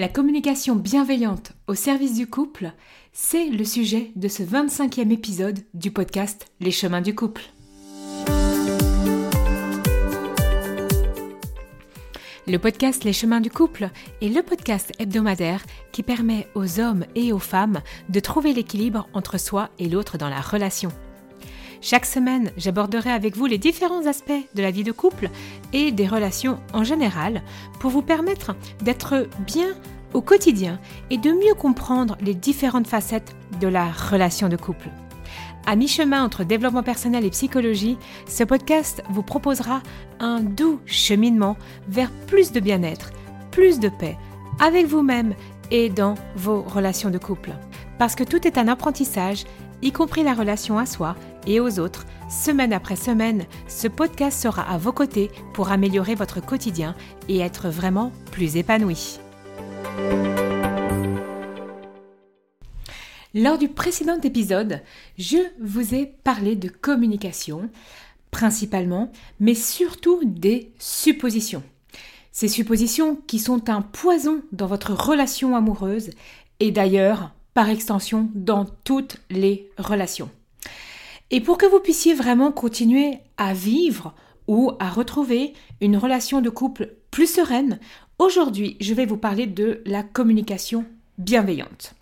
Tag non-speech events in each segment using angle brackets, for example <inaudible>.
La communication bienveillante au service du couple, c'est le sujet de ce 25e épisode du podcast Les chemins du couple. Le podcast Les chemins du couple est le podcast hebdomadaire qui permet aux hommes et aux femmes de trouver l'équilibre entre soi et l'autre dans la relation. Chaque semaine, j'aborderai avec vous les différents aspects de la vie de couple et des relations en général pour vous permettre d'être bien au quotidien et de mieux comprendre les différentes facettes de la relation de couple. À mi-chemin entre développement personnel et psychologie, ce podcast vous proposera un doux cheminement vers plus de bien-être, plus de paix, avec vous-même et dans vos relations de couple. Parce que tout est un apprentissage, y compris la relation à soi et aux autres, semaine après semaine, ce podcast sera à vos côtés pour améliorer votre quotidien et être vraiment plus épanoui. Lors du précédent épisode, je vous ai parlé de communication, principalement, mais surtout des suppositions. Ces suppositions qui sont un poison dans votre relation amoureuse et d'ailleurs, par extension, dans toutes les relations. Et pour que vous puissiez vraiment continuer à vivre ou à retrouver une relation de couple plus sereine, aujourd'hui je vais vous parler de la communication bienveillante.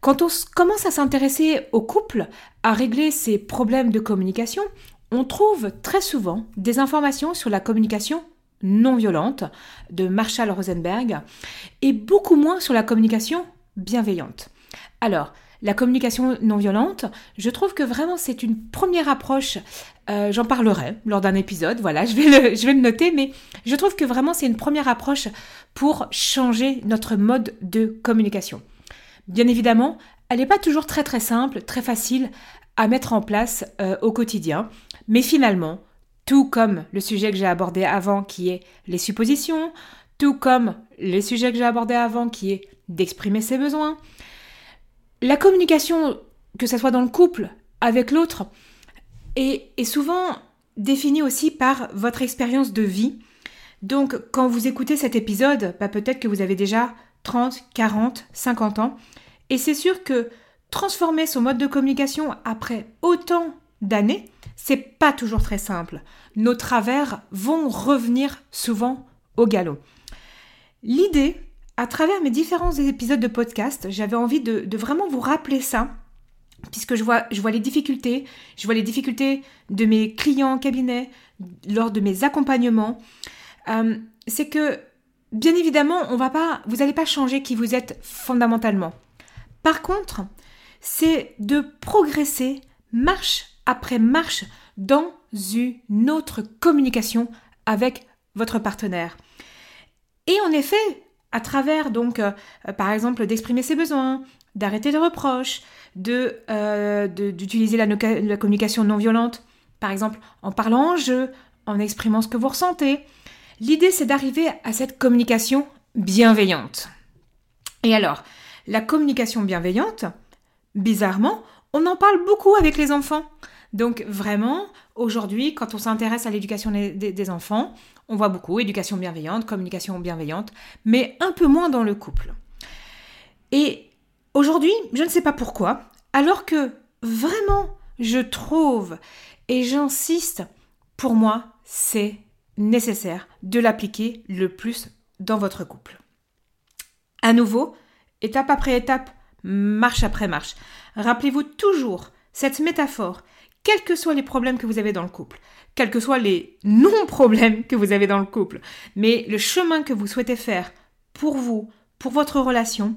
Quand on commence à s'intéresser au couple, à régler ses problèmes de communication, on trouve très souvent des informations sur la communication non violente de Marshall Rosenberg et beaucoup moins sur la communication bienveillante. Alors, la communication non violente, je trouve que vraiment c'est une première approche. Euh, j'en parlerai lors d'un épisode, voilà, je vais, le, <laughs> noter, mais je trouve que vraiment c'est une première approche pour changer notre mode de communication. Bien évidemment, elle n'est pas toujours très très simple, très facile à mettre en place euh, au quotidien, mais finalement, tout comme le sujet que j'ai abordé avant qui est les suppositions, tout comme les sujets que j'ai abordés avant qui est d'exprimer ses besoins, la communication, que ce soit dans le couple, avec l'autre, est, souvent définie aussi par votre expérience de vie. Donc, quand vous écoutez cet épisode, bah, peut-être que vous avez déjà 30, 40, 50 ans. Et c'est sûr que transformer son mode de communication après autant d'années, c'est pas toujours très simple. Nos travers vont revenir souvent au galop. L'idée, à travers mes différents épisodes de podcast, j'avais envie de, vraiment vous rappeler ça, puisque je vois, les difficultés, je vois les difficultés de mes clients en cabinet, lors de mes accompagnements. Euh, c'est que, bien évidemment, on va pas, vous n'allez pas changer qui vous êtes fondamentalement. Par contre, c'est de progresser marche après marche dans une autre communication avec votre partenaire. Et en effet, à travers donc euh, par exemple d'exprimer ses besoins, d'arrêter les reproches, de euh, d'utiliser la, la, communication non violente, par exemple en parlant en jeu, en exprimant ce que vous ressentez. L'idée c'est d'arriver à cette communication bienveillante. Et alors, la communication bienveillante, bizarrement, on en parle beaucoup avec les enfants. Donc vraiment, aujourd'hui, quand on s'intéresse à l'éducation des, enfants, on voit beaucoup éducation bienveillante, communication bienveillante, mais un peu moins dans le couple. Et aujourd'hui, je ne sais pas pourquoi, alors que vraiment, je trouve et j'insiste, pour moi, c'est nécessaire de l'appliquer le plus dans votre couple. À nouveau, étape après étape, marche après marche. Rappelez-vous toujours cette métaphore quels que soient les problèmes que vous avez dans le couple, quels que soient les non-problèmes que vous avez dans le couple, mais le chemin que vous souhaitez faire pour vous, pour votre relation,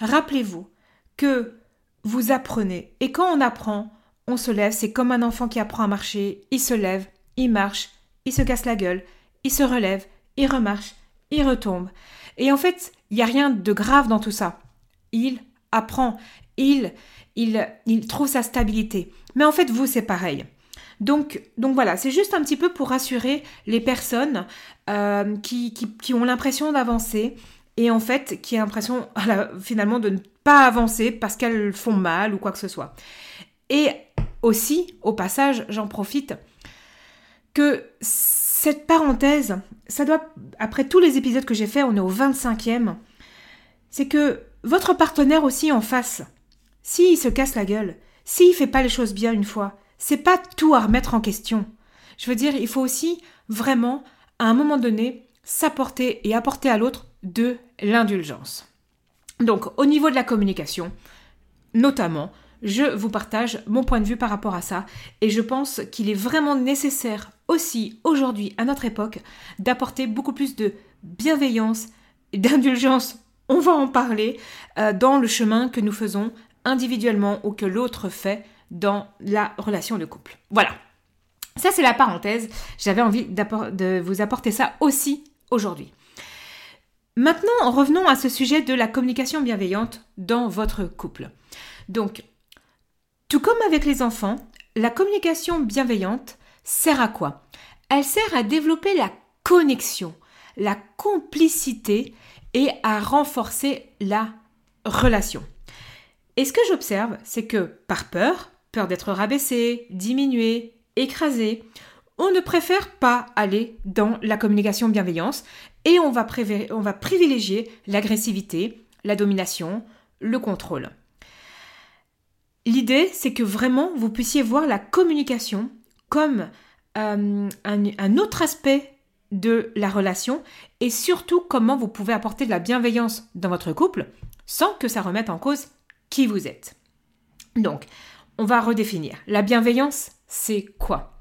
rappelez-vous que vous apprenez. Et quand on apprend, on se lève, c'est comme un enfant qui apprend à marcher, il se lève, il marche, il se casse la gueule, il se relève, il remarche, il retombe. Et en fait, il n'y a rien de grave dans tout ça. Il apprend, il, trouve sa stabilité. Mais en fait, vous, c'est pareil. Donc, donc voilà, c'est juste un petit peu pour rassurer les personnes euh, qui, ont l'impression d'avancer et en fait qui ont l'impression <laughs> finalement de ne pas avancer parce qu'elles font mal ou quoi que ce soit. Et aussi, au passage, j'en profite, que cette parenthèse, ça doit, après tous les épisodes que j'ai fait, on est au 25e, c'est que votre partenaire aussi en face, s'il se casse la gueule, s'il fait pas les choses bien une fois, c'est pas tout à remettre en question. Je veux dire, il faut aussi vraiment, à un moment donné, s'apporter et apporter à l'autre de l'indulgence. Donc, au niveau de la communication, notamment, je vous partage mon point de vue par rapport à ça et je pense qu'il est vraiment nécessaire aussi aujourd'hui, à notre époque, d'apporter beaucoup plus de bienveillance et d'indulgence, on va en parler, euh, dans le chemin que nous faisons individuellement ou que l'autre fait dans la relation de couple. Voilà. Ça, c'est la parenthèse. J'avais envie de vous apporter ça aussi aujourd'hui. Maintenant, revenons à ce sujet de la communication bienveillante dans votre couple. Donc, tout comme avec les enfants, la communication bienveillante sert à quoi? Elle sert à développer la connexion, la complicité et à renforcer la relation. Et ce que j'observe, c'est que par peur, peur d'être rabaissé, diminué, écrasé, on ne préfère pas aller dans la communication bienveillance et on va, privilégier l'agressivité, la domination, le contrôle. L'idée, c'est que vraiment vous puissiez voir la communication comme euh, un, autre aspect de la relation et surtout comment vous pouvez apporter de la bienveillance dans votre couple sans que ça remette en cause qui vous êtes. Donc, on va redéfinir. La bienveillance, c'est quoi?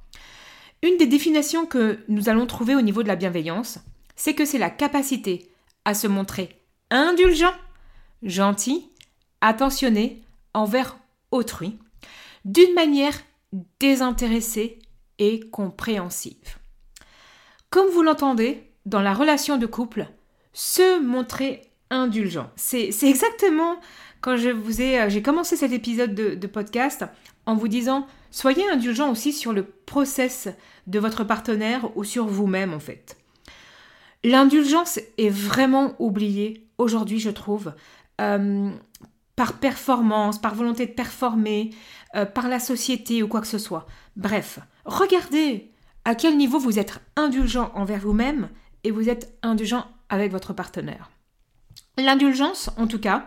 Une des définitions que nous allons trouver au niveau de la bienveillance, c'est que c'est la capacité à se montrer indulgent, gentil, attentionné envers autrui d'une manière désintéressée et compréhensive. Comme vous l'entendez, dans la relation de couple, se montrer indulgent. C'est exactement quand je vous ai, euh, j'ai commencé cet épisode de, podcast en vous disant soyez indulgent aussi sur le process de votre partenaire ou sur vous-même en fait. L'indulgence est vraiment oubliée aujourd'hui, je trouve, euh, par performance, par volonté de performer, euh, par la société ou quoi que ce soit. Bref, regardez à quel niveau vous êtes indulgent envers vous-même et vous êtes indulgent avec votre partenaire. L'indulgence, en tout cas,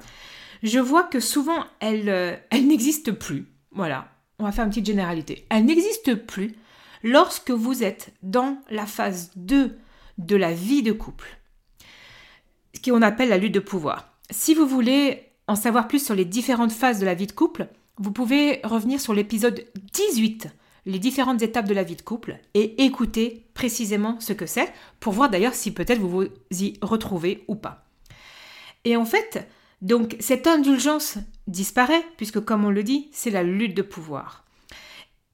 je vois que souvent elle, euh, <laughs> elle n'existe plus. Voilà, on va faire une petite généralité. Elle n'existe plus lorsque vous êtes dans la phase 2 de la vie de couple, ce qu'on appelle la lutte de pouvoir. Si vous voulez en savoir plus sur les différentes phases de la vie de couple, vous pouvez revenir sur l'épisode 18, les différentes étapes de la vie de couple, et écouter précisément ce que c'est, pour voir d'ailleurs si peut-être vous vous y retrouvez ou pas. Et en fait, donc cette indulgence disparaît, puisque comme on le dit, c'est la lutte de pouvoir.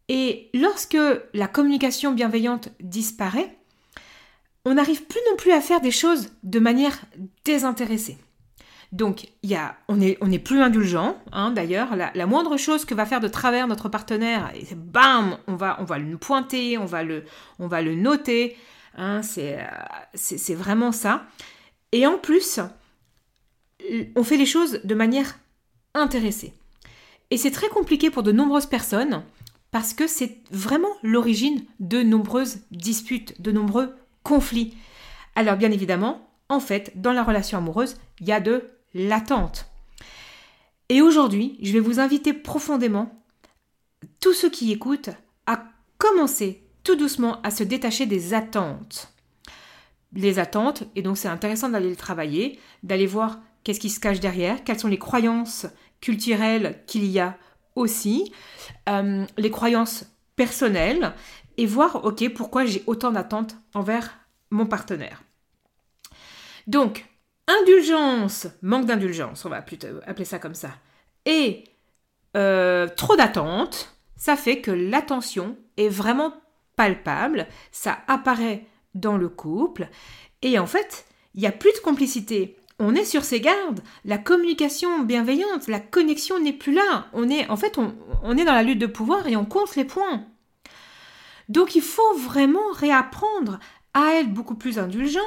Et lorsque la communication bienveillante disparaît, on n'arrive plus non plus à faire des choses de manière désintéressée. Donc, y a, on n'est on est plus indulgent, hein, d'ailleurs. La, moindre chose que va faire de travers notre partenaire, et bam, on va, on va le pointer, on va le, on va le noter. Hein, c'est, c'est vraiment ça. Et en plus, on fait les choses de manière intéressée. Et c'est très compliqué pour de nombreuses personnes parce que c'est vraiment l'origine de nombreuses disputes, de nombreux conflits. Alors bien évidemment, en fait, dans la relation amoureuse, il y a de l'attente. Et aujourd'hui, je vais vous inviter profondément, tous ceux qui écoutent, à commencer tout doucement à se détacher des attentes. Les attentes, et donc c'est intéressant d'aller le travailler, d'aller voir qu'est-ce qui se cache derrière, quelles sont les croyances culturelles qu'il y a aussi, euh, les croyances personnelles, et voir, ok, pourquoi j'ai autant d'attentes envers mon partenaire. Donc, indulgence, manque d'indulgence, on va plutôt appeler ça comme ça, et euh, trop d'attente, ça fait que l'attention est vraiment palpable, ça apparaît dans le couple, et en fait, il n'y a plus de complicité. On est sur ses gardes, la communication bienveillante, la connexion n'est plus là. On est, en fait, on est dans la lutte de pouvoir et on compte les points. Donc il faut vraiment réapprendre à être beaucoup plus indulgent,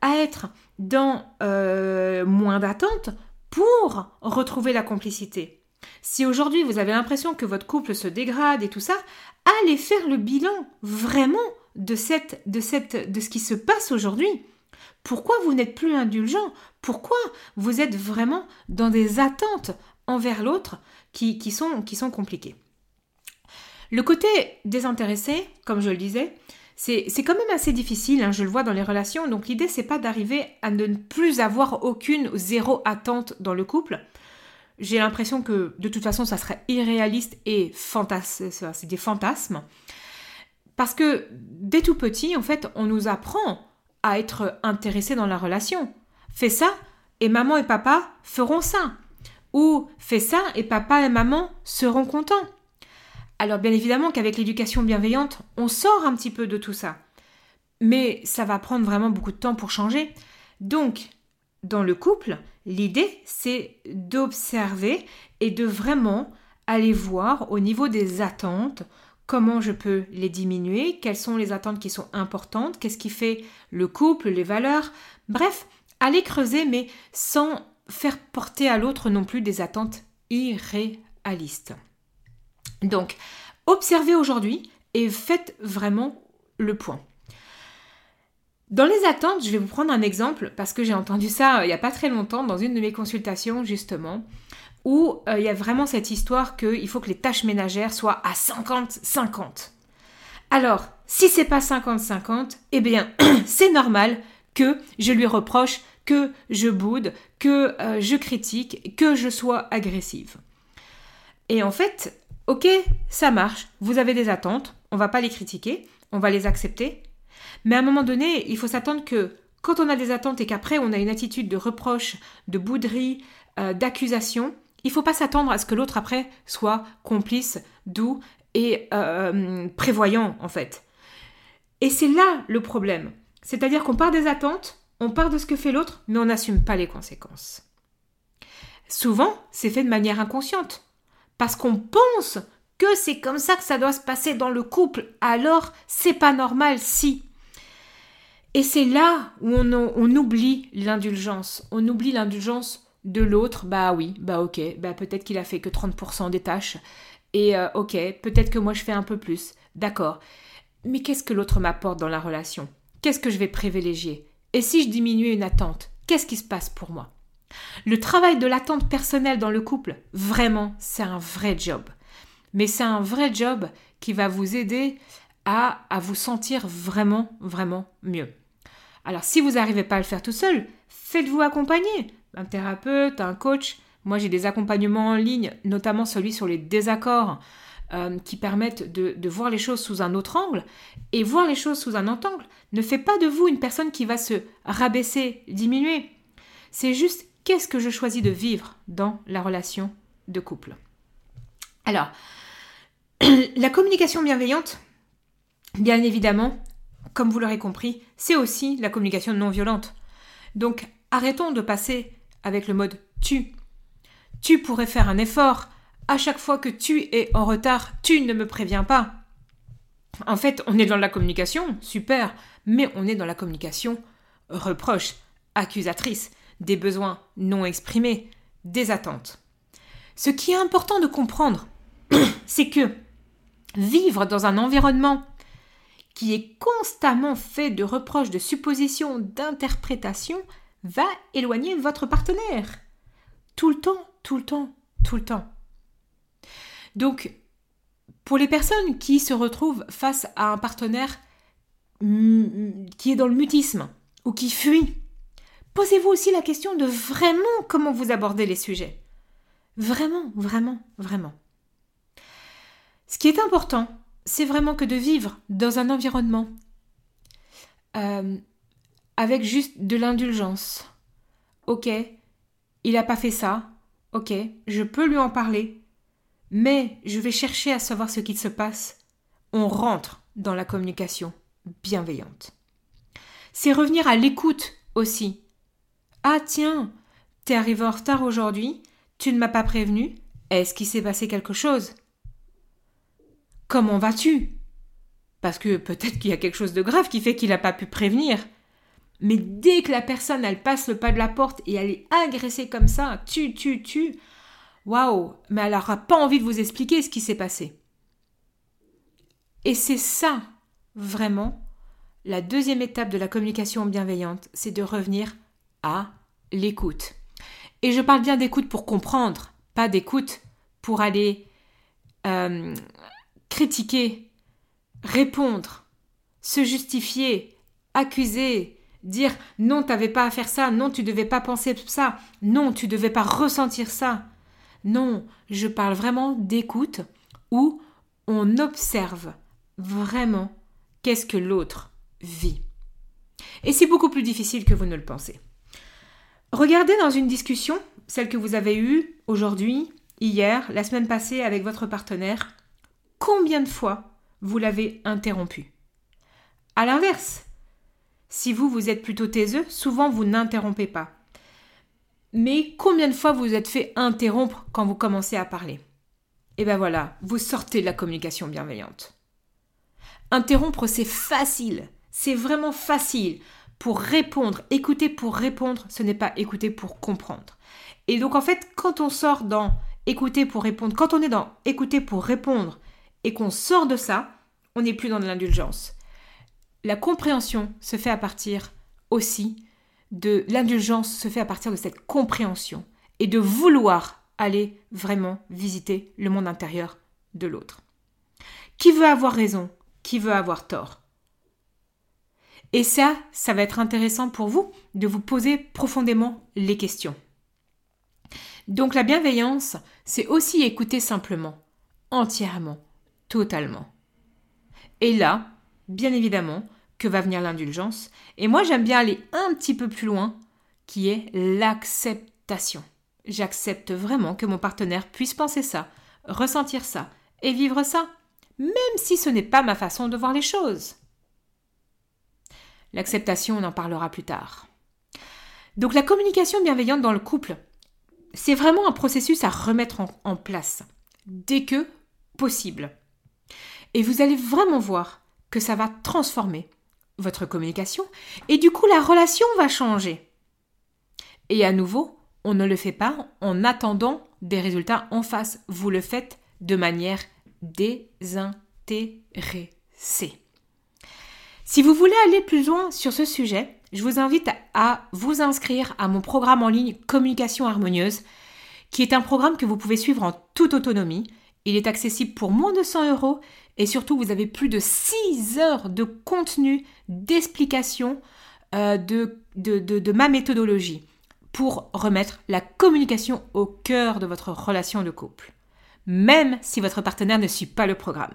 à être dans euh, moins d'attente pour retrouver la complicité. Si aujourd'hui vous avez l'impression que votre couple se dégrade et tout ça, allez faire le bilan vraiment de, ce qui se passe aujourd'hui. Pourquoi vous n'êtes plus indulgent? Pourquoi vous êtes vraiment dans des attentes envers l'autre qui, sont, compliquées? Le côté désintéressé, comme je le disais, c'est quand même assez difficile, hein, je le vois dans les relations. Donc l'idée, c'est pas d'arriver à ne plus avoir aucune zéro attente dans le couple. J'ai l'impression que de toute façon, ça serait irréaliste et c'est des fantasmes. Parce que dès tout petit, en fait, on nous apprend être intéressé dans la relation. Fais ça et maman et papa feront ça. Ou fais ça et papa et maman seront contents. Alors bien évidemment qu'avec l'éducation bienveillante, on sort un petit peu de tout ça. Mais ça va prendre vraiment beaucoup de temps pour changer. Donc, dans le couple, l'idée, c'est d'observer et de vraiment aller voir au niveau des attentes comment je peux les diminuer, quelles sont les attentes qui sont importantes, qu'est-ce qui fait le couple, les valeurs. Bref, aller creuser, mais sans faire porter à l'autre non plus des attentes irréalistes. Donc, observez aujourd'hui et faites vraiment le point. Dans les attentes, je vais vous prendre un exemple parce que j'ai entendu ça euh, il n'y a pas très longtemps dans une de mes consultations justement où euh, il y a vraiment cette histoire qu'il faut que les tâches ménagères soient à 50-50. Alors, si c'est pas 50-50, eh bien, <clears throat> c'est normal que je lui reproche, que je boude, que euh, je critique, que je sois agressive. Et en fait, Ok, ça marche, vous avez des attentes, on va pas les critiquer, on va les accepter. Mais à un moment donné, il faut s'attendre que quand on a des attentes et qu'après on a une attitude de reproche, de bouderie, euh, d'accusation, il faut pas s'attendre à ce que l'autre après soit complice, doux et euh, prévoyant en fait. Et c'est là le problème. C'est-à-dire qu'on part des attentes, on part de ce que fait l'autre, mais on n'assume pas les conséquences. Souvent, c'est fait de manière inconsciente parce qu'on pense que c'est comme ça que ça doit se passer dans le couple, alors c'est pas normal si. Et c'est là où on, oublie l'indulgence. On oublie l'indulgence de l'autre. Bah oui, bah ok, bah peut-être qu'il a fait que 30% des tâches. Et euh, ok, peut-être que moi je fais un peu plus. D'accord. Mais qu'est-ce que l'autre m'apporte dans la relation? Qu'est-ce que je vais privilégier? Et si je diminuais une attente, qu'est-ce qui se passe pour moi? Le travail de l'attente personnelle dans le couple, vraiment, c'est un vrai job. Mais c'est un vrai job qui va vous aider à, à vous sentir vraiment, vraiment mieux. Alors si vous n'arrivez pas à le faire tout seul, faites-vous accompagner. Un thérapeute, un coach. Moi j'ai des accompagnements en ligne, notamment celui sur les désaccords, euh, qui permettent de, de, voir les choses sous un autre angle. Et voir les choses sous un autre angle ne fait pas de vous une personne qui va se rabaisser, diminuer. C'est juste qu'est-ce que je choisis de vivre dans la relation de couple? Alors, <clears throat> la communication bienveillante, bien évidemment, comme vous l'aurez compris, c'est aussi la communication non violente. Donc, arrêtons de passer avec le mode tu. Tu pourrais faire un effort. À chaque fois que tu es en retard, tu ne me préviens pas. En fait, on est dans la communication, super, mais on est dans la communication reproche, accusatrice des besoins non exprimés, des attentes. Ce qui est important de comprendre, <clears throat> c'est que vivre dans un environnement qui est constamment fait de reproches, de suppositions, d'interprétations, va éloigner votre partenaire. Tout le temps, tout le temps, tout le temps. Donc, pour les personnes qui se retrouvent face à un partenaire qui est dans le mutisme ou qui fuit, Posez-vous aussi la question de vraiment comment vous abordez les sujets. Vraiment, vraiment, vraiment. Ce qui est important, c'est vraiment que de vivre dans un environnement euh, avec juste de l'indulgence. Ok, il n'a pas fait ça. Ok, je peux lui en parler. Mais je vais chercher à savoir ce qui se passe. On rentre dans la communication bienveillante. C'est revenir à l'écoute aussi ah tiens, t'es arrivé en retard aujourd'hui, tu ne m'as pas prévenu, est-ce qu'il s'est passé quelque chose? Comment vas-tu? Parce que peut-être qu'il y a quelque chose de grave qui fait qu'il n'a pas pu prévenir. Mais dès que la personne, elle passe le pas de la porte et elle est agressée comme ça, tu, tu, tu, waouh, mais elle n'aura pas envie de vous expliquer ce qui s'est passé. Et c'est ça, vraiment, la deuxième étape de la communication bienveillante, c'est de revenir à l'écoute. Et je parle bien d'écoute pour comprendre, pas d'écoute pour aller euh, critiquer, répondre, se justifier, accuser, dire non, tu n'avais pas à faire ça, non, tu devais pas penser ça, non, tu devais pas ressentir ça. Non, je parle vraiment d'écoute où on observe vraiment qu'est-ce que l'autre vit. Et c'est beaucoup plus difficile que vous ne le pensez. Regardez dans une discussion, celle que vous avez eue aujourd'hui, hier, la semaine passée avec votre partenaire, combien de fois vous l'avez interrompu. À l'inverse, si vous, vous êtes plutôt taiseux, souvent vous n'interrompez pas. Mais combien de fois vous êtes fait interrompre quand vous commencez à parler? Et eh bien voilà, vous sortez de la communication bienveillante. Interrompre, c'est facile. C'est vraiment facile. Pour répondre, écouter pour répondre, ce n'est pas écouter pour comprendre. Et donc en fait, quand on sort dans écouter pour répondre, quand on est dans écouter pour répondre et qu'on sort de ça, on n'est plus dans de l'indulgence. La compréhension se fait à partir aussi de l'indulgence se fait à partir de cette compréhension et de vouloir aller vraiment visiter le monde intérieur de l'autre. Qui veut avoir raison Qui veut avoir tort? Et ça, ça va être intéressant pour vous de vous poser profondément les questions. Donc la bienveillance, c'est aussi écouter simplement, entièrement, totalement. Et là, bien évidemment, va venir l'indulgence. Et moi, j'aime bien aller un petit peu plus loin, qui est l'acceptation. J'accepte vraiment que mon partenaire puisse penser ça, ressentir ça et vivre ça, même si ce n'est pas ma façon de voir les choses. L'acceptation, on en parlera plus tard. Donc la communication bienveillante dans le couple, c'est vraiment un processus à remettre en place, dès que possible. Et vous allez vraiment voir que ça va transformer votre communication et du coup la relation va changer. Et à nouveau, on ne le fait pas en attendant des résultats en face, vous le faites de manière désintéressée. Si vous voulez aller plus loin sur ce sujet, je vous invite à vous inscrire à mon programme en ligne Communication harmonieuse, qui est un programme que vous pouvez suivre en toute autonomie. Il est accessible pour moins de 100 euros et surtout vous avez plus de 6 heures de contenu, d'explication euh, de, ma méthodologie pour remettre la communication au cœur de votre relation de couple, même si votre partenaire ne suit pas le programme.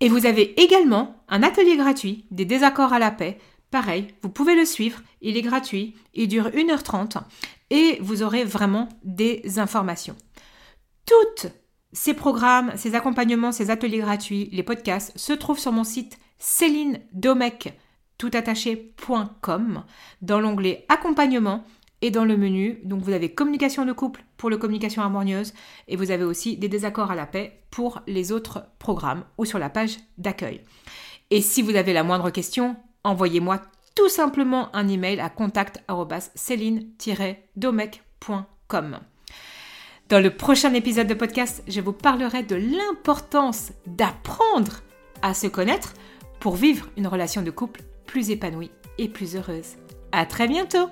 Et vous avez également un atelier gratuit des désaccords à la paix. Pareil, vous pouvez le suivre, il est gratuit, il dure 1h30 et vous aurez vraiment des informations. Toutes ces programmes, ces accompagnements, ces ateliers gratuits, les podcasts se trouvent sur mon site célinedomec toutattaché.com dans l'onglet accompagnement et dans le menu. Donc vous avez communication de couple pour le communication harmonieuse et vous avez aussi des désaccords à la paix pour les autres programmes ou sur la page d'accueil. Et si vous avez la moindre question, envoyez-moi tout simplement un email à contact@céline-domec.com. Dans le prochain épisode de podcast, je vous parlerai de l'importance d'apprendre à se connaître pour vivre une relation de couple plus épanouie et plus heureuse. À très bientôt!